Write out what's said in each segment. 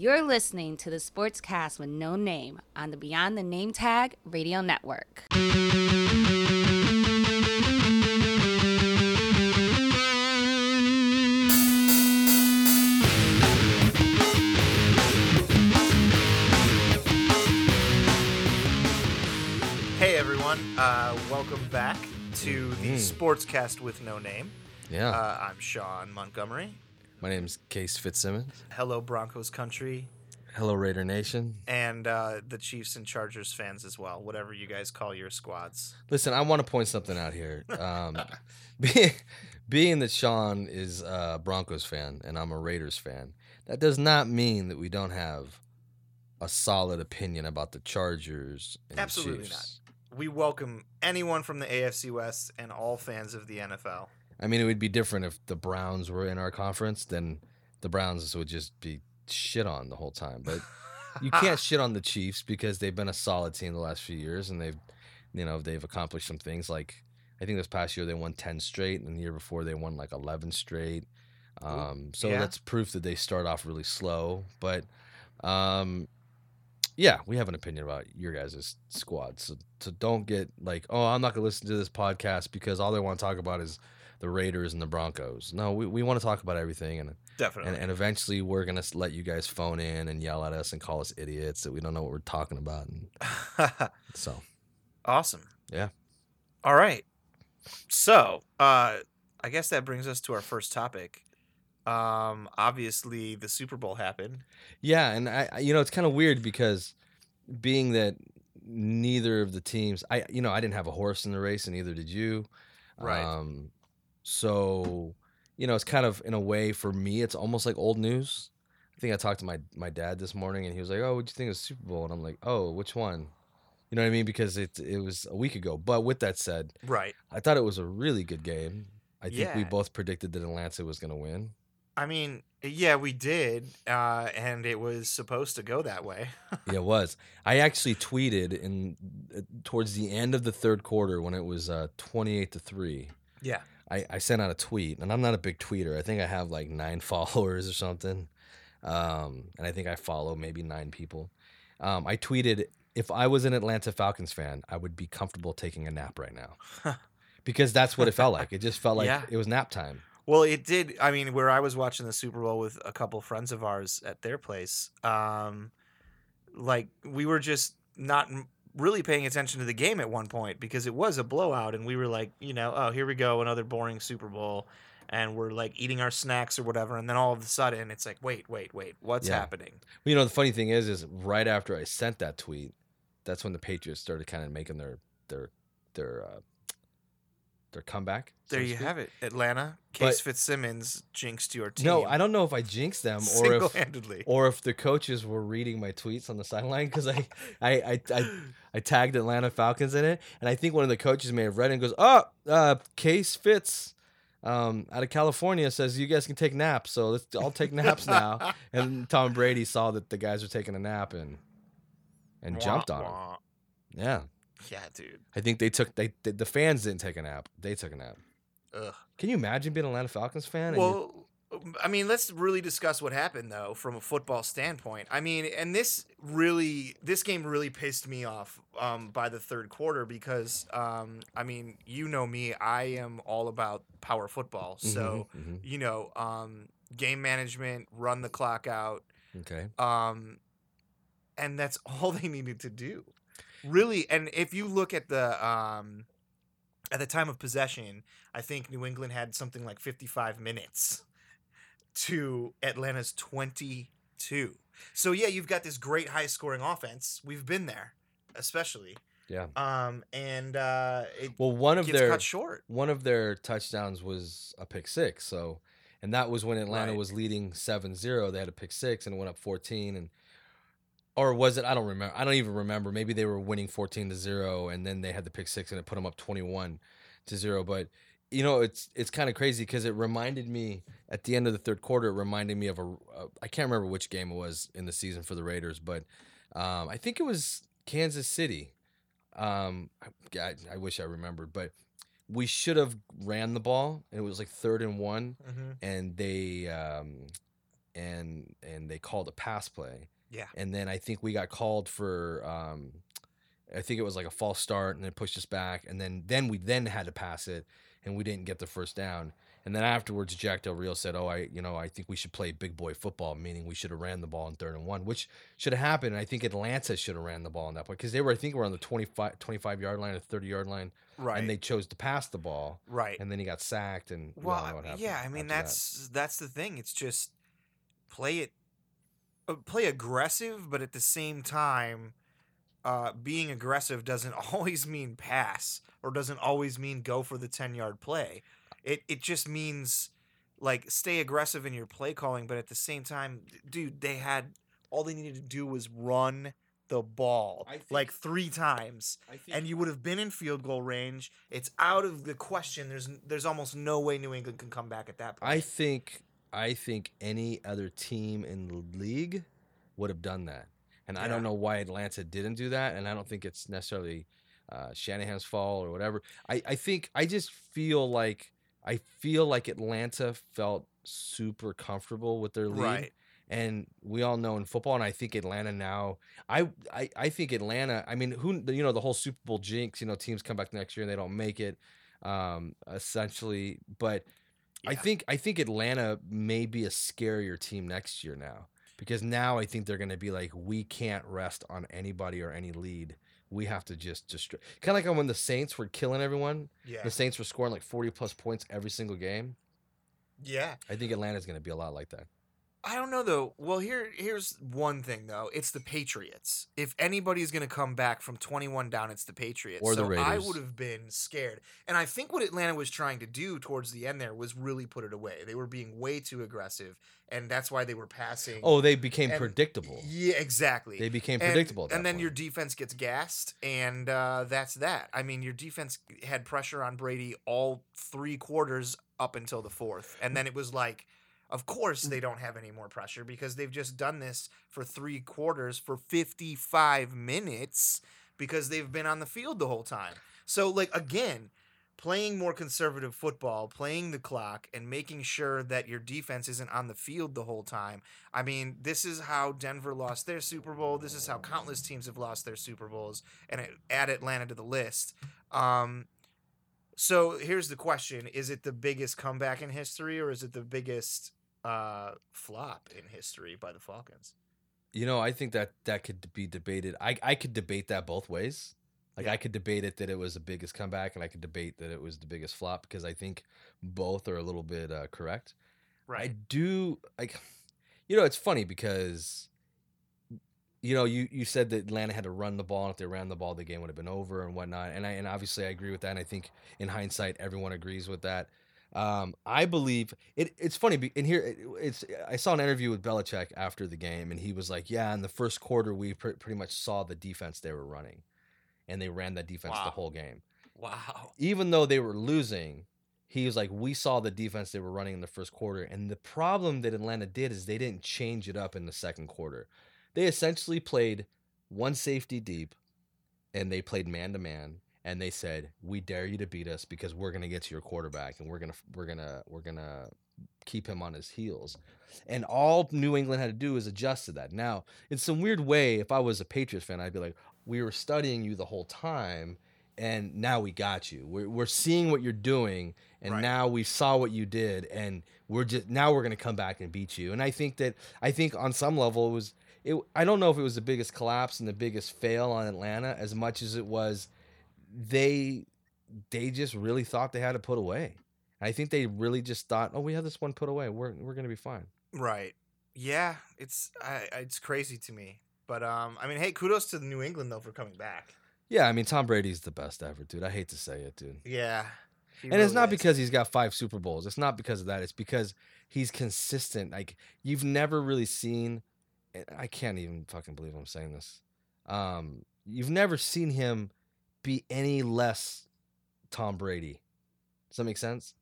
You're listening to the Sportscast with No Name on the Beyond the Name Tag Radio Network. Hey everyone, uh, welcome back to the Sportscast with No Name. Yeah. Uh, I'm Sean Montgomery. My name is Case Fitzsimmons. Hello Broncos country Hello, Raider Nation. and uh, the Chiefs and Chargers fans as well, whatever you guys call your squads. Listen, I want to point something out here. Um, being, being that Sean is a Broncos fan and I'm a Raiders fan, that does not mean that we don't have a solid opinion about the Chargers and the Absolutely Chiefs. We welcome anyone from the AFC West and all fans of the NFL. I mean, it would be different if the Browns were in our conference, then the Browns would just be shit on the whole time. But you can't shit on the Chiefs because they've been a solid team the last few years and they've you know they've accomplished some things like I think this past year they won 10 straight and the year before they won like 11 straight um, so yeah. that's proof that they start off really slow but um, yeah we have an opinion about your guys' squad so, so don't get like oh I'm not gonna listen to this podcast because all they want to talk about is the Raiders and the Broncos no we, we want to talk about everything and Definitely. and, and eventually we're gonna let you guys phone in and yell at us and call us idiots that we don't know what we're talking about. And so awesome. Yeah. All right. So, uh, I guess that brings us to our first topic. Um, obviously, the Super Bowl happened. yeah, and I, I you know it's kind of weird because being that neither of the teams, I you know I didn't have a horse in the race and neither did you. Right. Um, so you know it's kind of in a way for me it's almost like old news. I think I talked to my my dad this morning and he was like, "Oh, what do you think of the Super Bowl?" And I'm like, "Oh, which one?" You know what I mean? Because it it was a week ago. But with that said, Right. I thought it was a really good game. I think we both predicted that Atlanta was going to win. I mean, yeah, we did, uh, and it was supposed to go that way. Yeah, it was. I actually tweeted in uh, towards the end of the third quarter when it was uh, 28 to 3. yeah. I, I sent out a tweet, and I'm not a big tweeter. I think I have like nine followers or something. Um, and I think I follow maybe nine people. Um, I tweeted, if I was an Atlanta Falcons fan, I would be comfortable taking a nap right now. because that's what it felt like. It just felt like Yeah. it was nap time. Well, it did. I mean, where I was watching the Super Bowl with a couple friends of ours at their place, um, like we were just not really paying attention to the game at one point because it was a blowout, and we were like, you know, oh, here we go, another boring Super Bowl, and we're like eating our snacks or whatever, and then all of a sudden it's like, wait, wait, wait, what's Yeah. happening? Well, you know, the funny thing is, is right after I sent that tweet, that's when the Patriots started kind of making their their their uh, their comeback. so There you have it, Atlanta. But- Case Fitzsimmons jinxed your team. No, I don't know if I jinxed them or if or if the coaches were reading my tweets on the sideline because I, I I I I tagged Atlanta Falcons in it, and I think one of the coaches may have read it and goes, "Oh, uh, Case Fitz." Um, out of California says you guys can take naps, so let's all take naps now. And Tom Brady saw that the guys were taking a nap and and jumped on him. Wah, wah. Yeah, Yeah, dude. I think they took they, the the fans didn't take a nap. They took a nap. Ugh. Can you imagine being an Atlanta Falcons fan? Well, I mean, let's really discuss what happened though from a football standpoint. I mean, and this really, this game really pissed me off um, by the third quarter because, um, I mean, you know me, I am all about power football. So, Mhm, mhm. you know, um, game management, run the clock out, okay, um, and that's all they needed to do, really. And if you look at the um, at the time of possession, I think New England had something like fifty-five minutes to Atlanta's twenty-two. So yeah, you've got this great high-scoring offense. We've been there, especially. yeah. Um, and uh, it Well, one of gets their cut short. one of their touchdowns was a pick six. So, and that was when Atlanta Right. was leading 7-0. They had a pick six and it went up 14 and or was it I don't remember. I don't even remember. Maybe they were winning 14 to 0 and then they had the pick six and it put them up 21 to 0, but you know, it's it's kind of crazy cuz it reminded me at the end of the third quarter it reminded me of a, a I can't remember which game it was in the season for the Raiders, but um, I think it was Kansas City. Um, I, I, I wish I remembered, but we should have ran the ball. and It was like third and one, Mm-hmm. and they um, and and they called a pass play. Yeah. And then I think we got called for um I think it was like a false start and then pushed us back and then then we then had to pass it and we didn't get the first down. And then afterwards Jack Del Rio said, "Oh, I you know, I think we should play big boy football, meaning we should have ran the ball in third and one, which should have happened. And I think Atlanta should have ran the ball in that point because they were I think we were on the 25 25 yard line or 30 yard line Right. and they chose to pass the ball right. and then he got sacked and Well, all know what I- happened yeah, I mean after that. that's that's the thing. It's just play it, play aggressive, but at the same time, uh, being aggressive doesn't always mean pass or doesn't always mean go for the ten yard play. It it just means like stay aggressive in your play calling, but at the same time, dude, they had all they needed to do was run the ball think- like three times think and you would have been in field goal range. It's out of the question. There's there's almost no way New England can come back at that point. I think I think any other team in the league would have done that, and I don't know why Atlanta didn't do that, and I don't think it's necessarily uh, Shanahan's fault or whatever. I I think I just feel like I feel like Atlanta felt super comfortable with their lead. right. And we all know in football, and I think Atlanta now. I, I I think Atlanta. I mean, who you know the whole Super Bowl jinx. You know, teams come back next year and they don't make it, um, essentially. But I think I think Atlanta may be a scarier team next year now because now I think they're going to be like, we can't rest on anybody or any lead. We have to just destroy. Kind of like when the Saints were killing everyone. Yeah. The Saints were scoring like forty plus points every single game. Yeah. I think Atlanta's going to be a lot like that. I don't know though. Well, here here's one thing though. It's the Patriots. If anybody's going to come back from 21 down, it's the Patriots. Or the so I would have been scared. And I think what Atlanta was trying to do towards the end there was really put it away. They were being way too aggressive, and that's why they were passing. Oh, they became And- predictable. yeah, exactly. They became And- predictable. at And, then point. your defense gets gassed, and uh, that's that. I mean, your defense had pressure on Brady all three quarters up until the fourth. And then it was like, of course, they don't have any more pressure because they've just done this for three quarters for 55 minutes because they've been on the field the whole time. So, like, again, playing more conservative football, playing the clock, and making sure that your defense isn't on the field the whole time. I mean, this is how Denver lost their Super Bowl. This is how countless teams have lost their Super Bowls, and it, add Atlanta to the list. Um, so here's the question: Is it the biggest comeback in history, or is it the biggest uh, flop in history by the Falcons? You know, I think that that could be debated. I I could debate that both ways. Like Yeah. I could debate it that it was the biggest comeback, and I could debate that it was the biggest flop because I think both are a little bit uh, correct. Right. I do like, you know, it's funny because, you know, you you said that Atlanta had to run the ball, and if they ran the ball, the game would have been over and whatnot. And I and obviously I agree with that. And I think in hindsight, everyone agrees with that. Um, I believe it. It's funny, and here it- it's. I saw an interview with Belichick after the game, and he was like, "Yeah, in the first quarter, we pr- pretty much saw the defense they were running, and they ran that defense Wow. the whole game." wow. even though they were losing, he was like, we saw the defense they were running in the first quarter. And the problem that Atlanta did is they didn't change it up in the second quarter. They essentially played one safety deep and they played man to man. And they said, we dare you to beat us because we're going to get to your quarterback and we're going to, we're going to, we're going to keep him on his heels. And all New England had to do is adjust to that. Now, in some weird way, if I was a Patriots fan, I'd be like, we were studying you the whole time and now we got you. We're, we're seeing what you're doing, and Right. now we saw what you did, and we're just now we're gonna come back and beat you. And I think that I think on some level it was it. I don't know if it was the biggest collapse and the biggest fail on Atlanta as much as it was they they just really thought they had to put away. I think they really just thought, oh, we have this one put away. We're we're gonna be fine. Right. Yeah, it's I, it's crazy to me. But um, I mean, hey, kudos to New England though for coming back. Yeah, I mean Tom Brady's the best ever, dude. I hate to say it, dude. Yeah. and it's not is. because he's got five Super Bowls. It's not because of that. It's because he's consistent. Like you've never really seen. I can't even fucking believe I'm saying this. Um, you've never seen him be any less Tom Brady. Does that make sense?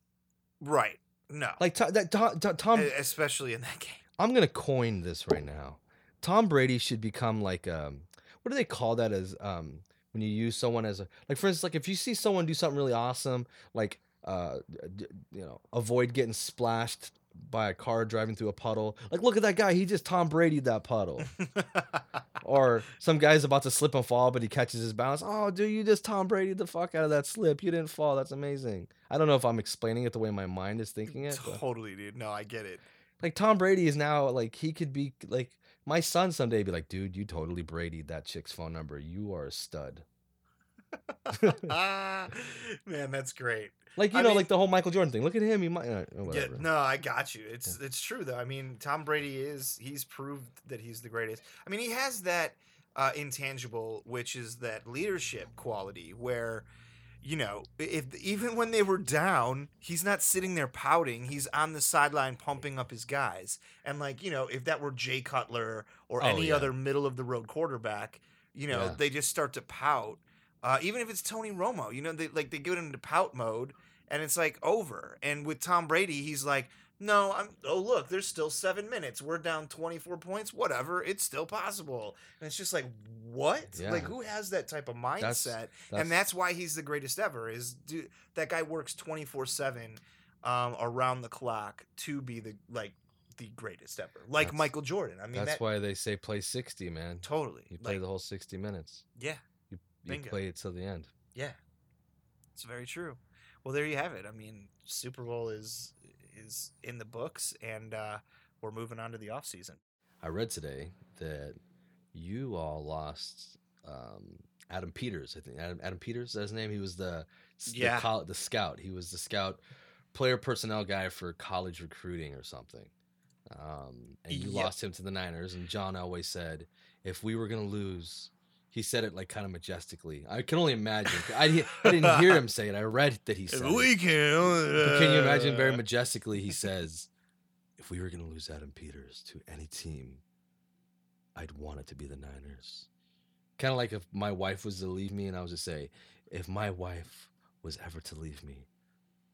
right. No. Like to, that Tom, Tom especially in that game. I'm gonna coin this right now. Tom Brady should become like um, what do they call that as um when you use someone as a like for instance like if you see someone do something really awesome like uh you know avoid getting splashed by a car driving through a puddle. Like, look at that guy. He just Tom Brady that puddle. or some guy's about to slip and fall, but he catches his balance. Oh, dude, you just Tom Brady the fuck out of that slip. You didn't fall. That's amazing. I don't know if I'm explaining it the way my mind is thinking it. but- totally, dude. No, I get it. like Tom Brady is now like he could be like my son someday be like, dude, you totally Brady that chick's phone number. You are a stud. Man, that's great. Like you I know, mean- like the whole Michael Jordan thing. Look at him. He might. Uh, Yeah, no, I got you. It's it's true though. I mean, Tom Brady is he's proved that he's the greatest. I mean, he has that uh, intangible, which is that leadership quality, where you know, if even when they were down, he's not sitting there pouting. He's on the sideline pumping up his guys. And like you know, if that were Jay Cutler or Oh, any yeah. other middle of the road quarterback, you know, Yeah. they just start to pout. Uh, even if it's Tony Romo, you know, they like they get into pout mode and it's like over. And with Tom Brady, he's like, no, I'm. Oh look, there's still seven minutes. We're down 24 points. Whatever, it's still possible. And it's just like, what? Yeah. Like, who has that type of mindset? That's- and that's why he's the greatest ever. Is do, that guy works 24 seven, um, around the clock to be the like the greatest ever. Like Michael Jordan. I mean, that's that why they say play sixty, man. totally. You play like, the whole sixty minutes. yeah, You, you play it till the end. Yeah, it's very true. Well, there you have it. I mean, Super Bowl is is in the books, and uh, we're moving on to the off season. I read today that you all lost um, Adam Peters. I think Adam, Adam Peters. Is that his name? He was the the, Yeah. col- the scout. He was the scout player personnel guy for college recruiting or something. Um, and you Yep. lost him to the Niners. And John always said, if we were gonna lose, he said it like kind of majestically. I can only imagine. I, I didn't hear him say it. I read that he said it. We can. But can you imagine very uh, majestically he says, if we were going to lose Adam Peters to any team, I'd want it to be the Niners. Kind of like if my wife was to leave me and I was to say, if my wife was ever to leave me,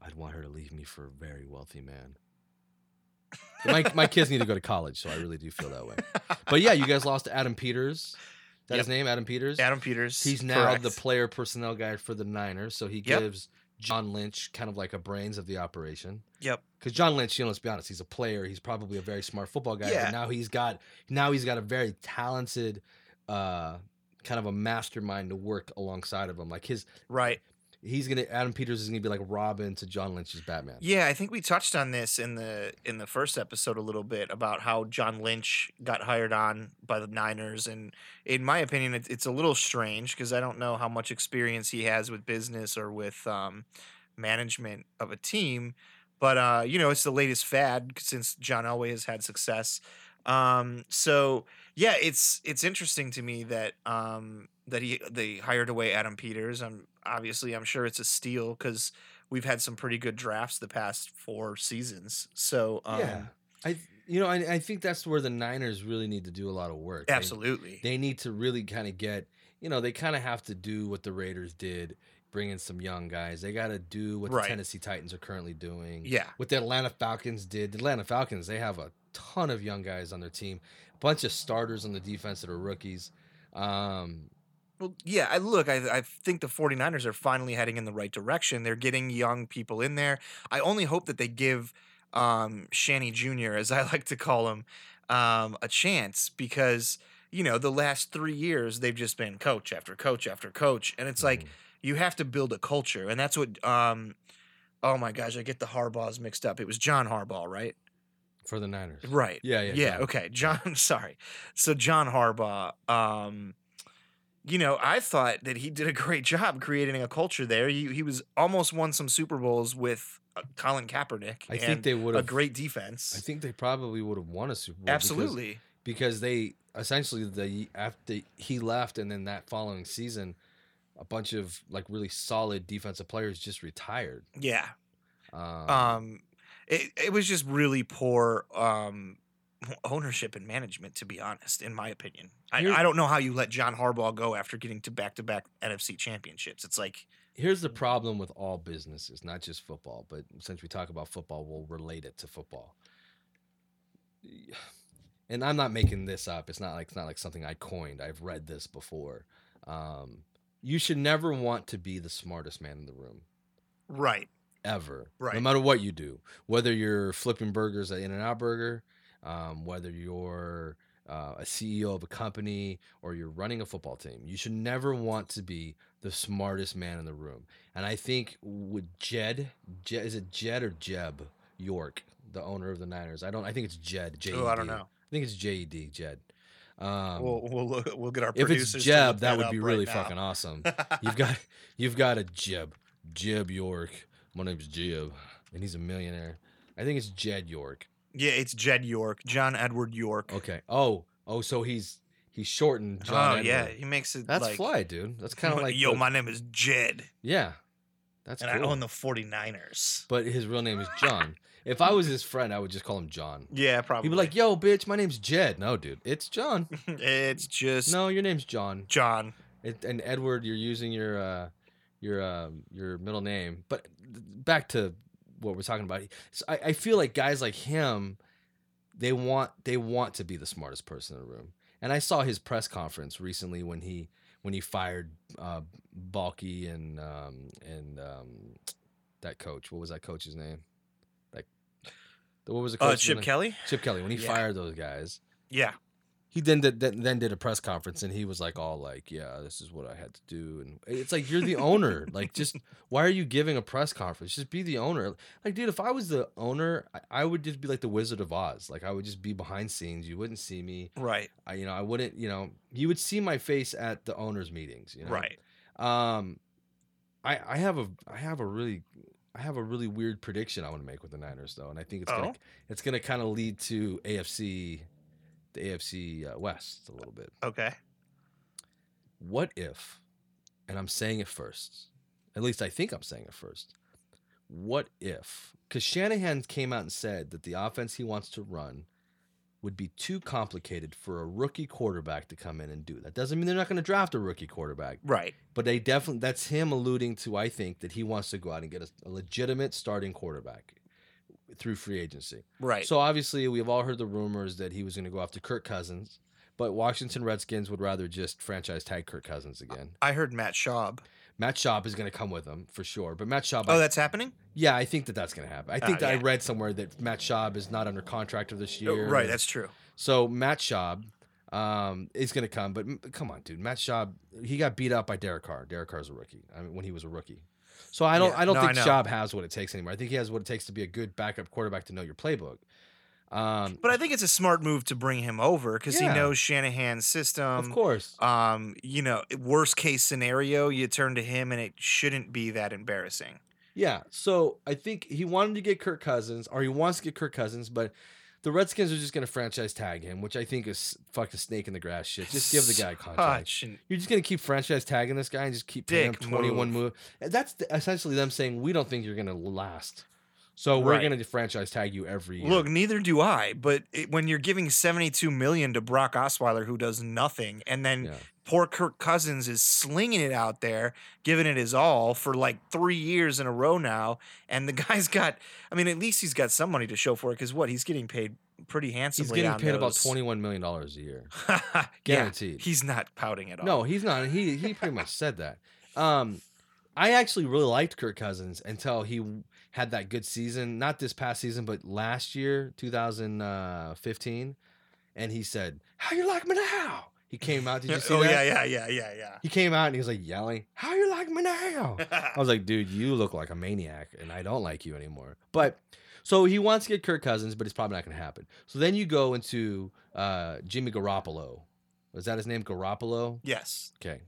I'd want her to leave me for a very wealthy man. My, my kids need to go to college, so I really do feel that way. But yeah, you guys lost to Adam Peters. That his name? Adam Peters? Adam Peters. He's now the player personnel guy for the Niners, so he Yep. gives John Lynch kind of like a brains of the operation. Yep. Because John Lynch, you know, let's be honest, he's a player. He's probably a very smart football guy. Yeah. But now he's got now he's got a very talented, uh, kind of a mastermind to work alongside of him. Like his, Right. He's gonna Adam Peters is gonna be like Robin to John Lynch's Batman. Yeah, I think we touched on this in the in the first episode a little bit about how John Lynch got hired on by the Niners, and in my opinion, it's, it's a little strange because I don't know how much experience he has with business or with um, management of a team, but uh, you know, it's the latest fad since John Elway has had success. Um, so yeah, it's it's interesting to me that um, that he they hired away Adam Peters. I'm obviously I'm sure it's a steal because we've had some pretty good drafts the past four seasons. So um, yeah. I you know I, I think that's where the Niners really need to do a lot of work. They- absolutely. they need to really kind of get you know they kind of have to do what the raiders did bring in some young guys they got to do what Right. the tennessee titans are currently doing yeah, what the atlanta falcons did the atlanta falcons they have a ton of young guys on their team a bunch of starters on the defense that are rookies um well, yeah. I look. I I think the 49ers are finally heading in the right direction. They're getting young people in there. I only hope that they give um, Shanny Jr., as I like to call him, um, a chance because you know the last three years they've just been coach after coach after coach, and it's like mhm. you have to build a culture, and that's what. Um, oh my gosh, I get the Harbaughs mixed up. It was John Harbaugh, right? for the niners Right. yeah yeah Yeah. John. Okay. John. Sorry. So John Harbaugh. Um, you know, I thought that he did a great job creating a culture there. He he was almost won some Super Bowls with uh, Colin Kaepernick. i think they would a great defense. i think they probably would have won a super bowl because- absolutely. because they essentially the after he left and then that following season a bunch of like really solid defensive players just retired Yeah. um, Um, it it was just really poor um ownership and management, to be honest, in my opinion. I, I don't know how you let John Harbaugh go after getting to back to back NFC championships. It's like here's the problem with all businesses not just football but since we talk about football we'll relate it to football and i'm not making this up it's not like it's not like something i coined i've read this before um, you should never want to be the smartest man in the room right. ever. Right. No matter what you do, whether you're flipping burgers at In and Out Burger, um, whether you're uh, a CEO of a company or you're running a football team, you should never want to be the smartest man in the room. And I think with Jed, Jed is it Jed or Jeb York, the owner of the Niners? I don't. I think it's Jed. J. Oh, I don't know. I think it's J E D. Jed. Um, we'll we'll look, we'll get our if it's Jeb, look that would be really now. fucking awesome. You've got you've got a Jeb, Jeb York. My name's Jeb, and he's a millionaire. I think it's Jed York. Yeah, it's Jed York, John Edward York. Okay. Oh, oh, so he's he's shortened John. oh yeah, he makes it. that's like, fly, dude. That's kind of like yo, the- my name is Jed, yeah, that's and cool. I own the 49ers. but his real name is John. if I was his friend, I would just call him John. Yeah, probably. He'd be like, "Yo, bitch, my name's Jed." No, dude, it's John. it's just No, your name's John. John. It, and Edward, you're using your uh, your um, your middle name. But back to what we're talking about. So I, I feel like guys like him, they want they want to be the smartest person in the room. And I saw his press conference recently when he when he fired uh, Baalke and um, and um, that coach. What was that coach's name? Like, what was the coach? Uh, Chip Kelly. Chip Kelly. When he Yeah. fired those guys, Yeah, he then did then, did a press conference and he was like all like yeah this is what i had to do. And it's like you're the owner. Like just why are you giving a press conference? Just be the owner. Like dude if i was the owner I, I would just be like the wizard of oz. Like i would just be behind scenes. You wouldn't see me. Right, i you know i wouldn't you know you would see my face at the owners meetings you know? Right. um i i have a i have a really I have a really weird prediction I want to make with the Niners, though, and I think it's gonna Oh? it's gonna kind of lead to AFC, the AFC uh, West a little bit. Okay. What if, and I'm saying it first, at least I think I'm saying it first. What if, because Shanahan came out and said that the offense he wants to run would be too complicated for a rookie quarterback to come in and do. That doesn't mean they're not going to draft a rookie quarterback, Right. but they definitely, that's him alluding to, I think, that he wants to go out and get a, a legitimate starting quarterback through free agency. Right. So obviously, we've all heard the rumors that he was going to go after Kirk Cousins, but Washington Redskins would rather just franchise tag Kirk Cousins again. I heard Matt Schaub. Matt Schaub is going to come with him for sure, but Matt Schaub, Oh, I- that's happening. yeah, I think that that's going to happen. I think Oh, that I read somewhere that Matt Schaub is not under contract of this Oh, year. right. That's true. so Matt Schaub um, is going to come, but come on, dude, Matt Schaub, he got beat up by Derek Carr. Derek Carr's a rookie. I mean, when he was a rookie. So I don't, Yeah, I don't no, think. Schaub has what it takes anymore. I think he has what it takes to be a good backup quarterback to know your playbook. Um, But I think it's a smart move to bring him over because Yeah. he knows Shanahan's system. of course. Um, you know, worst case scenario, you turn to him and it shouldn't be that embarrassing. Yeah, so I think he wanted to get Kirk Cousins, or he wants to get Kirk Cousins, but the Redskins are just going to franchise tag him, which I think is fuck a snake in the grass shit. Just give the guy a contract. Such You're just going to keep franchise tagging this guy and just keep paying him 21 move. move. That's essentially them saying we don't think you're going to last, so we're Right. going to franchise tag you every year. Look, neither do I. But it, when you're giving 72 million to Brock Osweiler, who does nothing, and then Yeah. poor Kirk Cousins is slinging it out there, giving it his all for like three years in a row now, and the guy's got. I mean, at least he's got some money to show for it. Because what he's getting paid pretty handsomely. he's getting paid about 21 million dollars a year. yeah, Guaranteed. he's not pouting at all. No, he's not. He he pretty much said that. Um, I actually really liked Kirk Cousins until he had that good season. Not this past season, but last year, 2015, and he said, "How you like me now?" He came out. Did you see oh that? yeah, yeah, yeah, yeah, He came out and he was like yelling, "How you like me now?" I was like, dude, you look like a maniac, and I don't like you anymore. But so he wants to get Kirk Cousins, but it's probably not going to happen. So then you go into uh, Jimmy Garoppolo. Was that his name, Garoppolo? yes. Okay.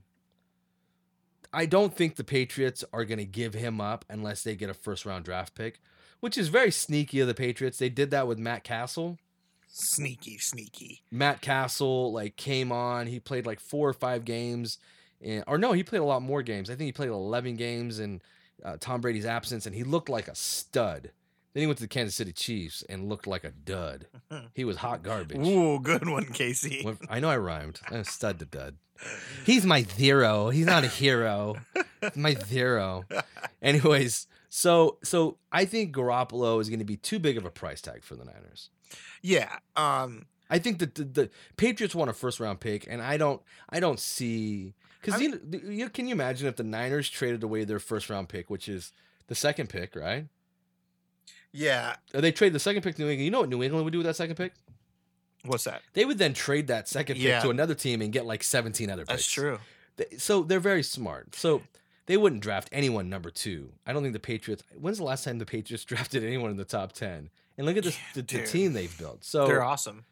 I don't think the Patriots are going to give him up unless they get a first round draft pick, which is very sneaky of the Patriots. They did that with Matt Cassel. Sneaky, sneaky. Matt Cassel like came on. He played like four or five games, and, or no, he played a lot more games. I think he played eleven games in uh, Tom Brady's absence, and he looked like a stud. Then he went to the Kansas City Chiefs and looked like a dud. He was hot garbage. Ooh, good one, Casey. I know I rhymed. Uh, stud to dud. He's my zero. He's not a hero. My zero. Anyways, so so I think Garoppolo is going to be too big of a price tag for the Niners. Yeah. Um. I think that the, the Patriots want a first round pick, and I don't I don't see because you, you can you imagine if the Niners traded away their first round pick, which is the second pick, right? Yeah. Or they trade the second pick to New England. You know what New England would do with that second pick? What's that? They would then trade that second pick Yeah. to another team and get like 17 other picks. That's true. They- So they're very smart. So they wouldn't draft anyone number two. I don't think the Patriots. When's the last time the Patriots drafted anyone in the top 10? And look at this, the, the dude. team they've built. So They're awesome.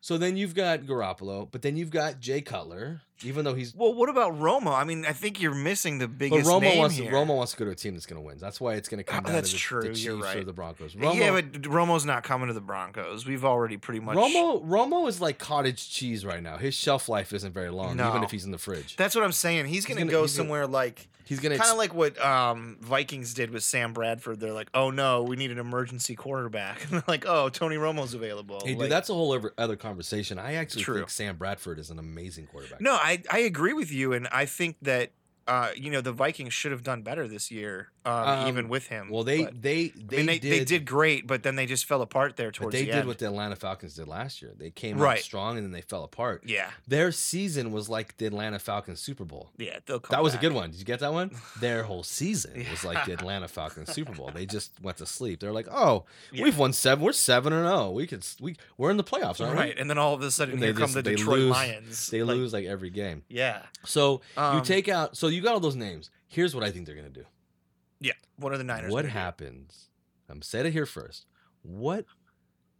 So then you've got Garoppolo, but then you've got Jay Cutler, even though he's. Well, what about Romo? I mean, I think you're missing the But biggest Romo name wants here. to, Romo wants to go to a team that's going to win. That's why it's going to come Oh, down that's to the, true, the you're Chiefs or the Broncos. Romo, yeah, but Romo's not coming to the Broncos. We've already pretty much. Romo Romo is like cottage cheese right now. His shelf life isn't very long, even if he's in the fridge. That's what I'm saying. He's gonna, gonna- go he's gonna- somewhere like He's going to kind to of like what um, Vikings did with Sam Bradford. They're like, oh no, we need an emergency quarterback. And they're like, oh, Tony Romo's available. Hey, dude, that's a whole other, other conversation. I actually True. think Sam Bradford is an amazing quarterback. No, I I agree with you, and I think that uh, you know the Vikings should have done better this year, um, Um, even with him. Well, they But- they I they, mean, they, did, they did great, but then they just fell apart there towards they the did end. what the Atlanta Falcons did last year. They came out Right. strong and then they fell apart. yeah, Their season was like the Atlanta Falcons Super Bowl. yeah, they'll come That was a good one. Did you get that one? Their whole season was like the Atlanta Falcons Super Bowl. They just went to sleep. They're like, "Oh, Yeah. we've won seven. We're seven and zero. We could. We we're in the playoffs, aren't Right, we?" and then all of a sudden And they here come just- the Detroit lose. Lions. They Like, lose like every game. Yeah, So you Um, take out. So you got all those names. Here's what I think they're gonna do. Yeah. What are the Niners? what happens? Um, I'm said it here first. What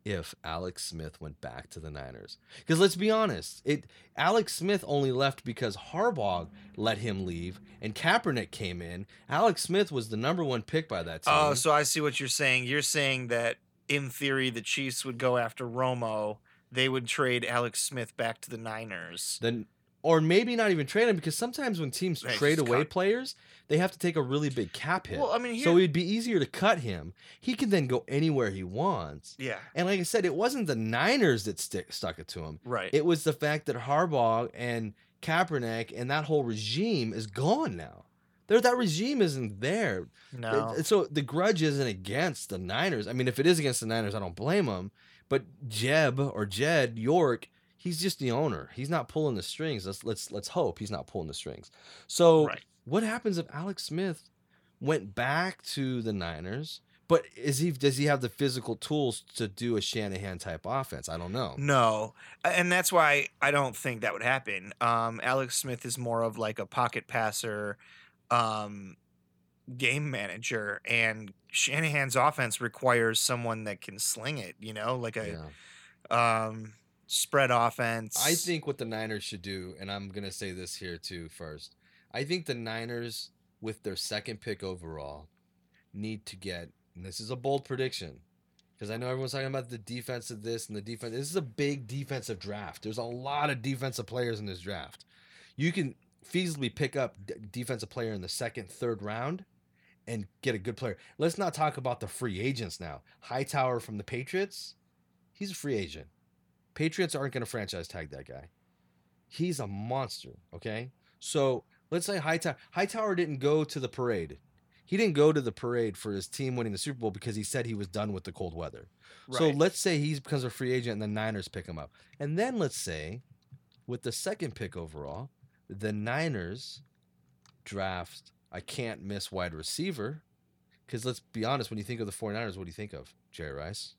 if Alex Smith went back to the Niners? Because let's be honest, it Alex Smith only left because Harbaugh let him leave, and Kaepernick came in. Alex Smith was the number one pick by that time. Oh, so I see what you're saying. You're saying that in theory the Chiefs would go after Romo. They would trade Alex Smith back to the Niners. then or maybe not even trade him because sometimes when teams Right, trade away cut. players, they have to take a really big cap hit. Well, I mean, so it'd be easier to cut him. He can then go anywhere he wants. Yeah, And like I said, it wasn't the Niners that stick, stuck it to him. right. It was the fact that Harbaugh and Kaepernick and that whole regime is gone now. There, that regime isn't there. no, It- so the grudge isn't against the Niners. I mean, if it is against the Niners, I don't blame them. But Jeb or Jed York, he's just the owner. He's not pulling the strings. Let's let's let's hope he's not pulling the strings. So Right. what happens if Alex Smith went back to the Niners? But is he does he have the physical tools to do a Shanahan type offense? I don't know. No, and that's why I don't think that would happen. Um, Alex Smith is more of like a pocket passer, um, game manager, and Shanahan's offense requires someone that can sling it. You know, like a Yeah. um, spread offense. I think what the Niners should do, and I'm gonna say this here too first. I think the Niners, with their second pick overall, need to get. And this is a bold prediction, because I know everyone's talking about the defense of this and the defense. This is a big defensive draft. There's a lot of defensive players in this draft. You can feasibly pick up d- defensive player in the second, third round, and get a good player. Let's not talk about the free agents now. Hightower from the Patriots, he's a free agent. Patriots aren't going to franchise tag that guy. He's a monster. Okay, so let's say Hightower. Hightower didn't go to the parade. He didn't go to the parade for his team winning the Super Bowl because he said he was done with the cold weather. So let's say he becomes a free agent and the Niners pick him up. And then let's say with the second pick overall, the Niners draft I can't miss wide receiver. Because let's be honest, when you think of the 49ers, what do you think of? Jerry Rice.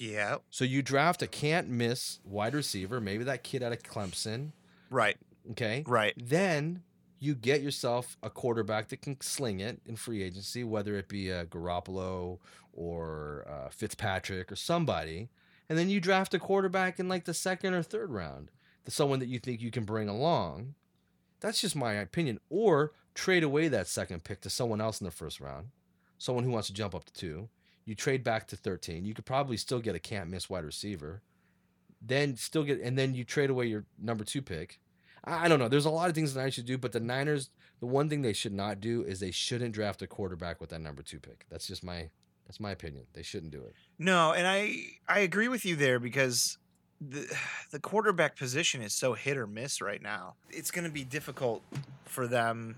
Yeah, So you draft a can't miss wide receiver, maybe that kid out of Clemson. right, Okay. right. Then you get yourself a quarterback that can sling it in free agency, whether it be a Garoppolo or uh, Fitzpatrick or somebody. And then you draft a quarterback in like the second or third round, the someone that you think you can bring along. That's just my opinion. Or trade away that second pick to someone else in the first round, someone who wants to jump up to two. You trade back to 13. You could probably still get a can't miss wide receiver. Then still get, and then you trade away your number two pick. I I don't know. There's a lot of things the Niners should do, but the Niners, the one thing they should not do is they shouldn't draft a quarterback with that number two pick. That's just my that's my opinion. They shouldn't do it. No, and I I agree with you there because the the quarterback position is so hit or miss right now. It's going to be difficult for them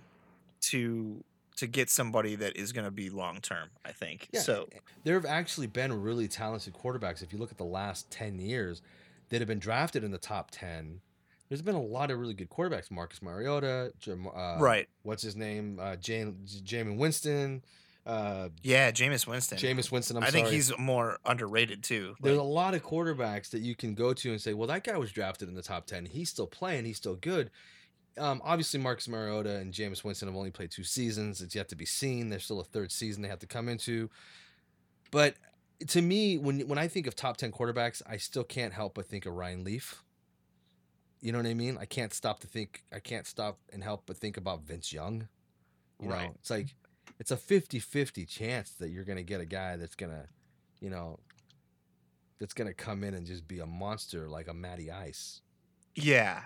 to to get somebody that is going to be long term. I think Yeah. so. There have actually been really talented quarterbacks. If you look at the last ten years, that have been drafted in the top ten. There's been a lot of really good quarterbacks. Marcus Mariota, Jam- uh, right. What's his name? Uh, Jam- Jamin Winston. uh, Yeah, Jameis Winston. Jameis Winston. I'm I think sorry. he's more underrated too. There's a lot of quarterbacks that you can go to and say, well, that guy was drafted in the top 10. He's still playing. He's still good. Um, obviously, Marcus Mariota and Jameis Winston have only played two seasons. It's yet to be seen. There's still a third season they have to come into. But to me, when when I think of top 10 quarterbacks, I still can't help but think of Ryan Leaf. You know what I mean? I can't stop to think, I can't stop and help but think about Vince Young. You Right. know, it's like, it's a 50 50 chance that you're going to get a guy that's going to, you know, that's going to come in and just be a monster like a Matty Ice. yeah,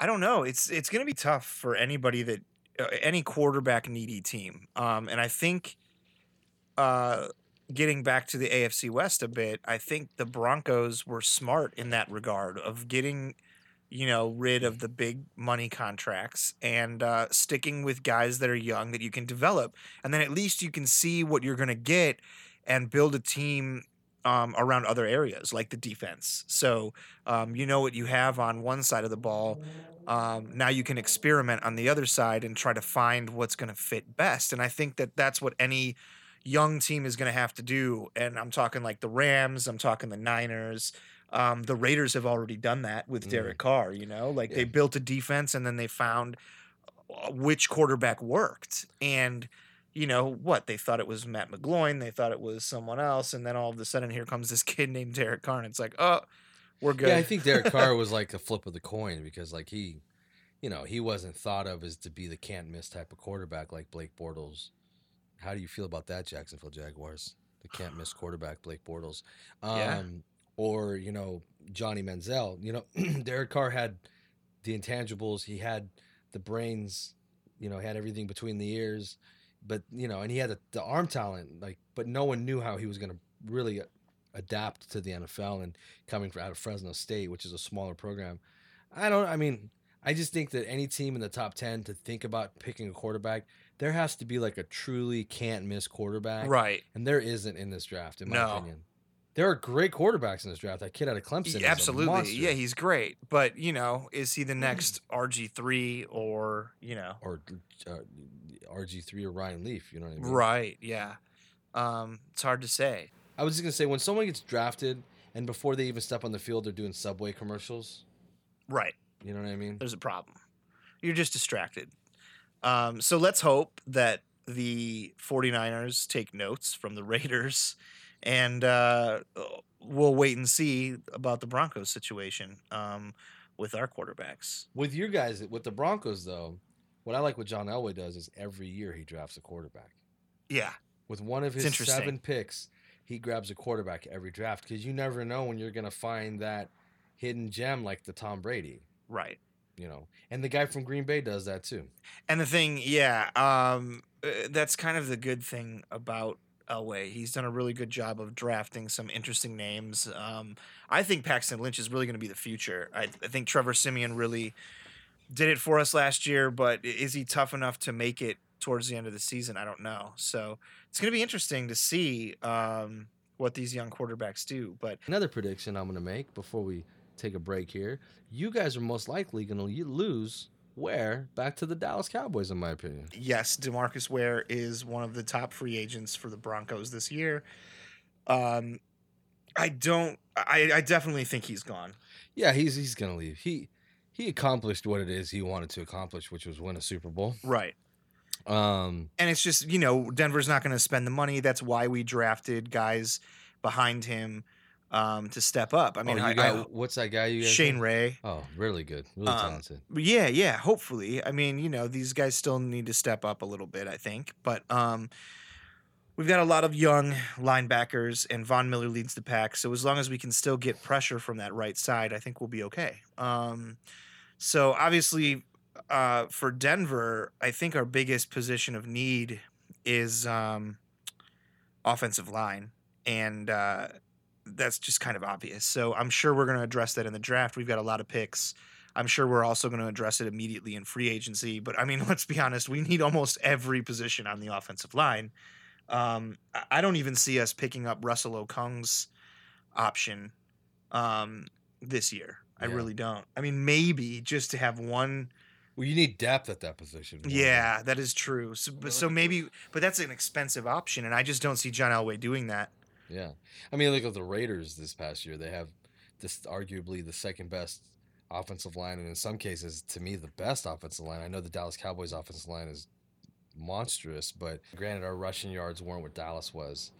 I don't know. It's it's going to be tough for anybody that uh, any quarterback needy team. Um, and I think, uh, getting back to the AFC West a bit, I think the Broncos were smart in that regard of getting, you know, rid of the big money contracts and uh, sticking with guys that are young that you can develop, and then at least you can see what you're going to get and build a team um, around other areas like the defense. So um, you know what you have on one side of the ball. Um, now you can experiment on the other side and try to find what's going to fit best. And I think that that's what any young team is going to have to do. And I'm talking like the Rams, I'm talking the Niners. Um, the Raiders have already done that with. Derek Carr, you know, like they built a defense and then they found uh, which quarterback worked. And, you know, what? They thought it was Matt McGloin, they thought it was someone else. And then all of a sudden, here comes this kid named Derek Carr. And it's like, oh, we're good. Yeah, I think Derek Carr was like a flip of the coin because like he, you know, he wasn't thought of as to be the can't miss type of quarterback like Blake Bortles. How do you feel about that, Jacksonville Jaguars? The can't miss quarterback, Blake Bortles. Um, Yeah. Or, you know, Johnny Manziel. You know, Derek Carr had the intangibles. He had the brains, you know, had everything between the ears. But, you know, and he had the, the arm talent, like, but no one knew how he was going to really uh, adapt to the NFL and coming from out of Fresno State, which is a smaller program. I don't. I mean, I just think that any team in the top ten to think about picking a quarterback, there has to be like a truly can't miss quarterback, right. And there isn't in this draft, in my No. opinion. There are great quarterbacks in this draft. That kid out of Clemson, Absolutely. Yeah, he's great. But, you know, is he the next RG3 or, you know, or uh, RG three or Ryan Leaf. You know what I mean? right. Yeah. Um, it's hard to say. I was just gonna say when someone gets drafted and before they even step on the field, they're doing Subway commercials. Right. You know what I mean? There's a problem. You're just distracted. Um, so let's hope that the 49ers take notes from the Raiders and uh, we'll wait and see about the Broncos situation um, with our quarterbacks. With your guys, with the Broncos though, what I like what John Elway does is every year he drafts a quarterback. Yeah. With one of his seven picks, he grabs a quarterback every draft because you never know when you're gonna find that hidden gem like the Tom Brady. Right. You know, and the guy from Green Bay does that too. And the thing, yeah, um, uh, that's kind of the good thing about Elway. He's done a really good job of drafting some interesting names. Um, I think Paxton Lynch is really going to be the future. I, I think Trevor Siemian really did it for us last year, but is he tough enough to make it towards the end of the season? I don't know. So it's going to be interesting to see um, what these young quarterbacks do. But Another prediction I'm gonna make before we take a break here: you guys are most likely gonna lose. Ware back to the Dallas Cowboys, in my opinion. yes, Demarcus Ware is one of the top free agents for the Broncos this year. Um, I don't. I, I definitely think he's gone. Yeah, he's he's gonna leave. He he accomplished what it is he wanted to accomplish, which was win a Super Bowl. Right. Um, And it's just you know Denver's not going to spend the money. That's why we drafted guys behind him um, to step up. I mean, oh, you I, got, I- what's that guy you Shane have? Ray. Oh, really good, really Um, talented. Yeah, yeah. Hopefully, I mean, you know, these guys still need to step up a little bit. I think, but um, we've got a lot of young linebackers, and Von Miller leads the pack. So as long as we can still get pressure from that right side, I think we'll be okay. Um, so obviously, uh, for Denver, I think our biggest position of need is um, offensive line, and uh, that's just kind of obvious. So I'm sure we're going to address that in the draft. We've got a lot of picks. I'm sure we're also going to address it immediately in free agency. But I mean, let's be honest, we need almost every position on the offensive line. Um, I- don't even see us picking up Russell Okung's option um, this year. I Yeah. really don't. I mean, maybe just to have one Well, you need depth at that position. Yeah, that is true. So, so maybe, but that's an expensive option, and I just don't see John Elway doing that. Yeah. I mean, look at the Raiders this past year. They have this arguably the second best offensive line, and in some cases, to me, the best offensive line. I know the Dallas Cowboys offensive line is monstrous, but granted, our rushing yards weren't what Dallas was.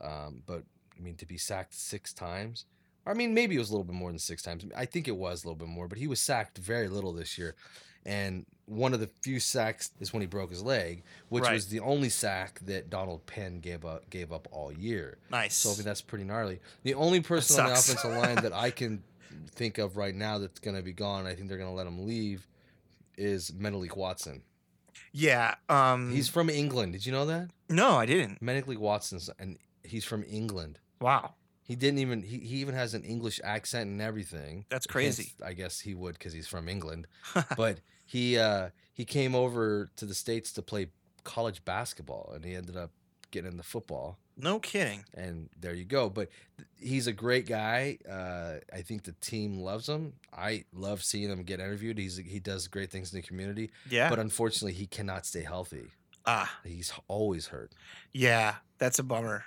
Um, but I mean, to be sacked six times, I mean, maybe it was a little bit more than six times. I think it was a little bit more, but he was sacked very little this year. And one of the few sacks is when he broke his leg, which Right. was the only sack that Donald Penn gave up gave up all year. Nice. So I mean, that's pretty gnarly. The only person on the offensive line that I can think of right now that's going to be gone, I think they're going to let him leave, is Menelik Watson. yeah. Um. He's from England. Did you know that? no, I didn't. Menelik Watson's and he's from England. Wow. He didn't even he, he even has an English accent and everything. That's Hence, crazy. I guess he would because he's from England. but he uh he came over to the states to play college basketball and he ended up getting into football. No kidding. and there you go. But he's a great guy. Uh, I think the team loves him. I love seeing him get interviewed. He's he does great things in the community, Yeah. but unfortunately, he cannot stay healthy. ah. He's always hurt. Yeah. That's a bummer.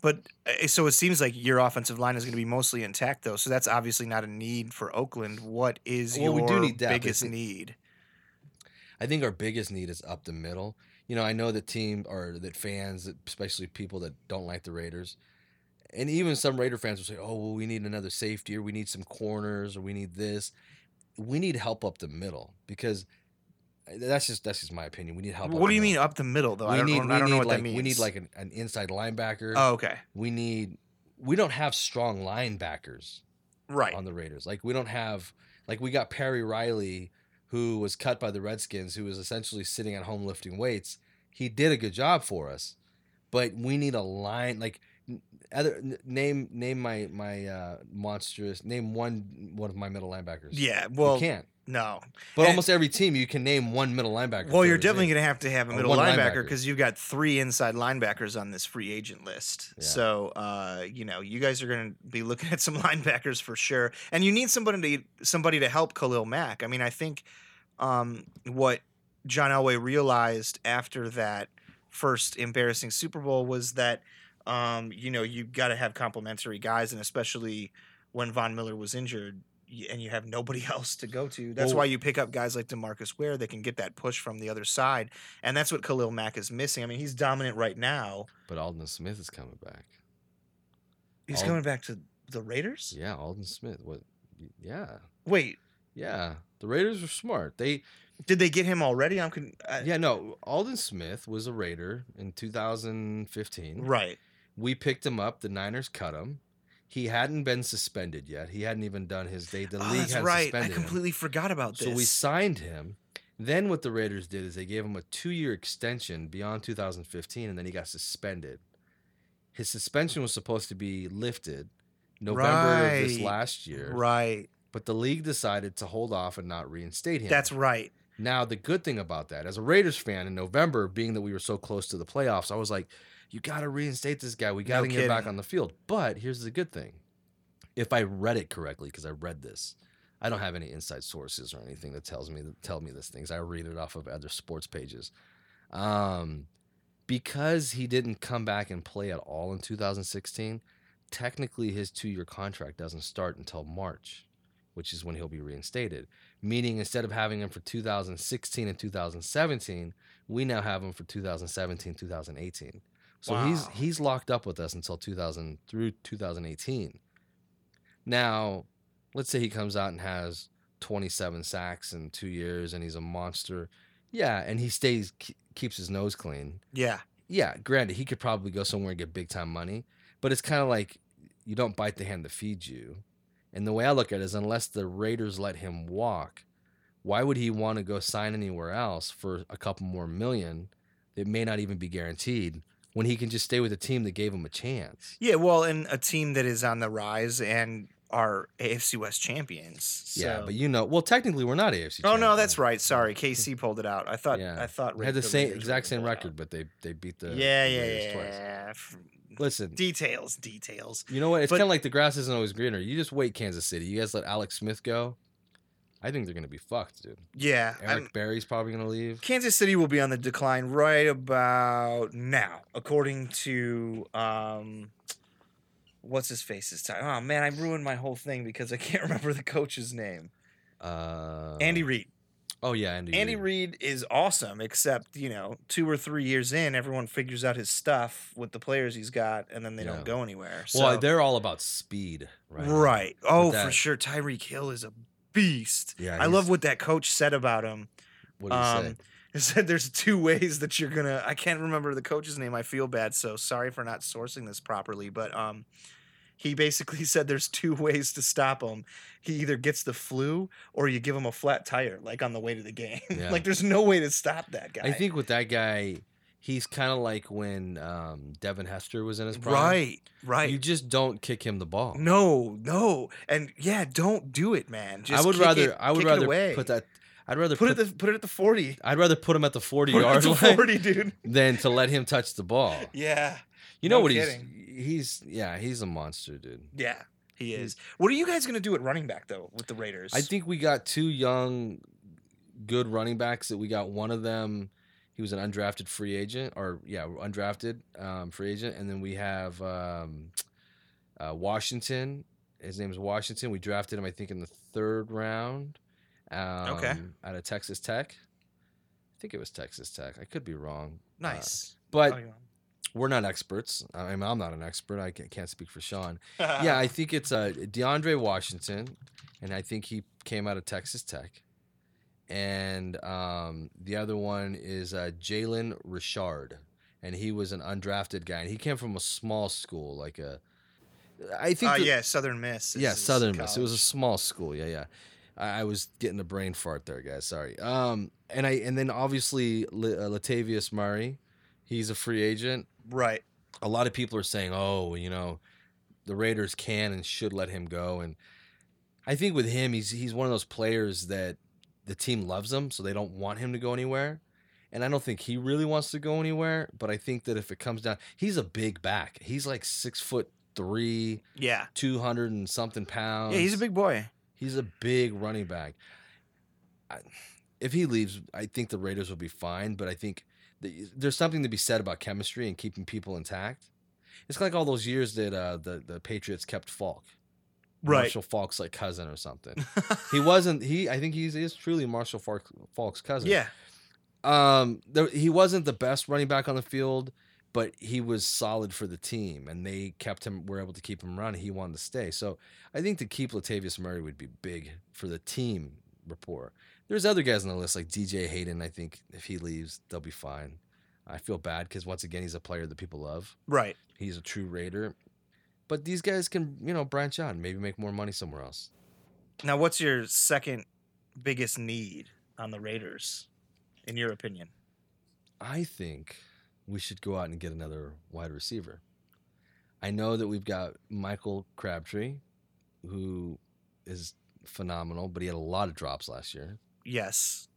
But uh, so it seems like your offensive line is going to be mostly intact, though. So that's obviously not a need for Oakland. What is Well, your we do need depth. I biggest think- need? I think our biggest need is up the middle. You know, I know the team or that fans, especially people that don't like the Raiders, and even some Raider fans will say, "Oh, well, we need another safety, or we need some corners, or we need this." We need help up the middle because that's just that's just my opinion. We need help. What do you mean up the middle, though? I we don't, need, know, I don't know what like that means. we need like an, an inside linebacker. Oh, okay. We need we don't have strong linebackers Right. on the Raiders. Like we don't have like we got Perry Riley who was cut by the Redskins who was essentially sitting at home lifting weights. He did a good job for us. But we need a line like other name name my my uh monstrous name one one of my middle linebackers. Yeah. you Well, can't. No. But and- almost every team you can name one middle linebacker. Well, you're definitely going to have to have a middle linebacker. because you've got three inside linebackers on this free agent list. Yeah. So, uh, you know, you guys are going to be looking at some linebackers for sure, and you need somebody to somebody to help Khalil Mack. I mean, I think um, what John Elway realized after that first embarrassing Super Bowl was that um, you know you got to have complementary guys, and especially when Von Miller was injured. And you have nobody else to go to. That's Well- why you pick up guys like Demarcus Ware. They can get that push from the other side, and that's what Khalil Mack is missing. I mean, he's dominant right now. But Aldon Smith is coming back. He's Al- coming back to the Raiders. Yeah, Aldon Smith. What? Yeah, Wait, yeah. The Raiders were smart. They did they get him already? I'm con- I, yeah no. Aldon Smith was a Raider in 2015. right. We picked him up. The Niners cut him. He hadn't been suspended yet. He hadn't even done his day. The Oh, league that's had right. I suspended him. completely forgot about this. So we signed him. Then what the Raiders did is they gave him a two-year extension beyond 2015, and then he got suspended. His suspension was supposed to be lifted November of this last year, right. but the league decided to hold off and not reinstate him. That's right. Now, the good thing about that, as a Raiders fan in November, being that we were so close to the playoffs, I was like, you got to reinstate this guy. We got to No get him back on the field. But here's the good thing. If I read it correctly, because I read this, I don't have any inside sources or anything that tells me that tell me these things. I read it off of other sports pages. Um, because he didn't come back and play at all in 2016, technically his two-year contract doesn't start until March, which is when he'll be reinstated meaning instead of having him for 2016 and 2017 we now have him for 2017 2018 so he's Wow. he's locked up with us until 2000 through 2018 now let's say he comes out and has 27 sacks in two years and he's a monster yeah and he stays ke- keeps his nose clean Yeah. yeah, granted, he could probably go somewhere and get big time money, but it's kind of like you don't bite the hand that feeds you. And the way I look at it is, unless the Raiders let him walk, why would he want to go sign anywhere else for a couple more million that may not even be guaranteed when he can just stay with a team that gave him a chance? Yeah. Well, and a team that is on the rise and are AFC West champions. Yeah, but you know, well, technically we're not AFC. Oh no, that's right. Sorry, KC pulled it out. I thought. Yeah. I thought We had the same Raiders exact same record, but they they beat the. Yeah, the yeah, Raiders yeah. twice. yeah. Listen, Details, details. You know what? It's kind of like the grass isn't always greener. You just wait, Kansas City. You guys let Alex Smith go. I think they're gonna be fucked, dude. Yeah, Eric I'm- Berry's probably gonna leave. Kansas City will be on the decline right about now, according to um, what's his face's time. Oh man, I ruined my whole thing because I can't remember the coach's name. Uh, Andy Reid. Oh yeah, Andy. Andy Reid. Is awesome, except you know, two or three years in, everyone figures out his stuff with the players he's got, and then they Yeah. don't go anywhere. Well, they're all about speed, right? right. Oh, for sure, Tyreek Hill is a beast. Yeah, I love what that coach said about him. What do you say? Um, He said there's two ways that you're gonna. I can't remember the coach's name. I feel bad, so sorry for not sourcing this properly. But um, he basically said there's two ways to stop him. He either gets the flu or you give him a flat tire, like on the way to the game. Yeah. like there's no way to stop that guy. I think with that guy, he's kind of like when um, Devin Hester was in his prime. right, right. You just don't kick him the ball. no, no, and yeah, don't do it, man. Just I would rather. it- I would rather put that. I'd rather Put put. it. The, put it at the forty. I'd rather put him at the forty Put it yard at line forty, dude. than to let him touch the ball. Yeah, You know No what kidding. he's? He's yeah. He's a monster, dude. yeah, he is. What are you guys gonna do at running back though with the Raiders? I think we got two young, good running backs. That we got one of them. He was an undrafted free agent, or yeah, undrafted um, free agent, and then we have um, uh, Washington. His name is Washington. We drafted him, I think, in the third round. Um, Out of Texas Tech. I think it was Texas Tech. I could be wrong. Uh, nice. but Oh, we're not experts. I mean, I'm not an expert. I can't speak for Sean. yeah, I think it's uh, DeAndre Washington, and I think he came out of Texas Tech. And um, the other one is uh, Jalen Richard, and he was an undrafted guy, and he came from a small school, like a. I think. Uh, the- yeah, Southern Miss. yeah, Southern Miss. It was a small school. Yeah, yeah. I, I was getting a brain fart there, guys. Sorry. Um, and I and then obviously L- uh, Latavius Murray, he's a free agent right. a lot of people are saying, "Oh, you know, the Raiders can and should let him go." And I think with him, he's he's one of those players that the team loves him, so they don't want him to go anywhere. And I don't think he really wants to go anywhere. But I think that if it comes down, he's a big back. He's like six foot three, Yeah. two hundred and something pounds. Yeah, he's a big boy. He's a big running back. I, if he leaves, I think the Raiders will be fine. But I think th- there's something to be said about chemistry and keeping people intact. It's like all those years that uh, the the Patriots kept Faulk, Right. Marshall Faulk's like cousin or something. he wasn't. He I think he's is truly Marshall Faulk, Faulk's cousin. yeah. Um, there, he wasn't the best running back on the field, but he was solid for the team, and they kept him. Were able to keep him around. He wanted to stay. So I think to keep Latavius Murray would be big for the team rapport. There's other guys on the list like DJ Hayden. I think if he leaves, they'll be fine. I feel bad because once again, he's a player that people love. Right. He's a true Raider. But these guys can, you know, branch out and maybe make more money somewhere else. Now, what's your second biggest need on the Raiders, in your opinion? I think we should go out and get another wide receiver. I know that we've got Michael Crabtree, who is phenomenal, but he had a lot of drops last year. Yes.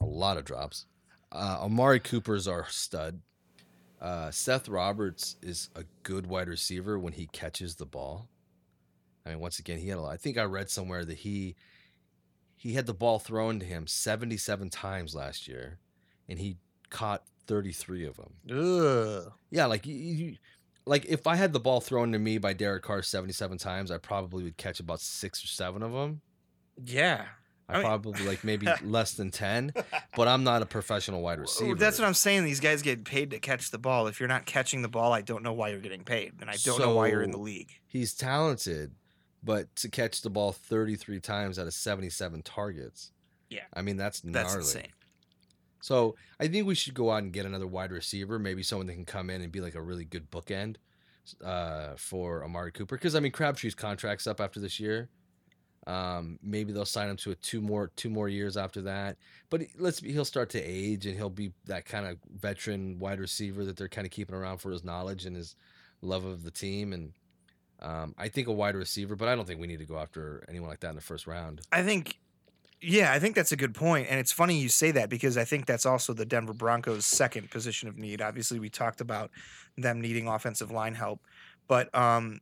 A lot of drops. Uh, Amari Cooper's our stud. Uh, Seth Roberts is a good wide receiver when he catches the ball. I mean, once again, he had a lot. I think I read somewhere that he he had the ball thrown to him 77 times last year, and he caught 33 of them. Ugh. Yeah, like you, you, like if I had the ball thrown to me by Derek Carr 77 times, I probably would catch about six or seven of them. Yeah. I, I mean- probably like maybe less than 10, but I'm not a professional wide receiver. That's what I'm saying. These guys get paid to catch the ball. If you're not catching the ball, I don't know why you're getting paid, and I don't know why you're in the league. He's talented, but to catch the ball 33 times out of 77 targets. Yeah. I mean, that's That's insane. So I think we should go out and get another wide receiver, maybe someone that can come in and be like a really good bookend uh, for Amari Cooper. Because I mean, Crabtree's contract's up after this year. Um, maybe they'll sign him to a two more two more years after that. But let's be, he'll start to age and he'll be that kind of veteran wide receiver that they're kind of keeping around for his knowledge and his love of the team. And um, I think a wide receiver, but I don't think we need to go after anyone like that in the first round. I think, yeah, I think that's a good point, and it's funny you say that because I think that's also the Denver Broncos' second position of need. Obviously, we talked about them needing offensive line help, but um,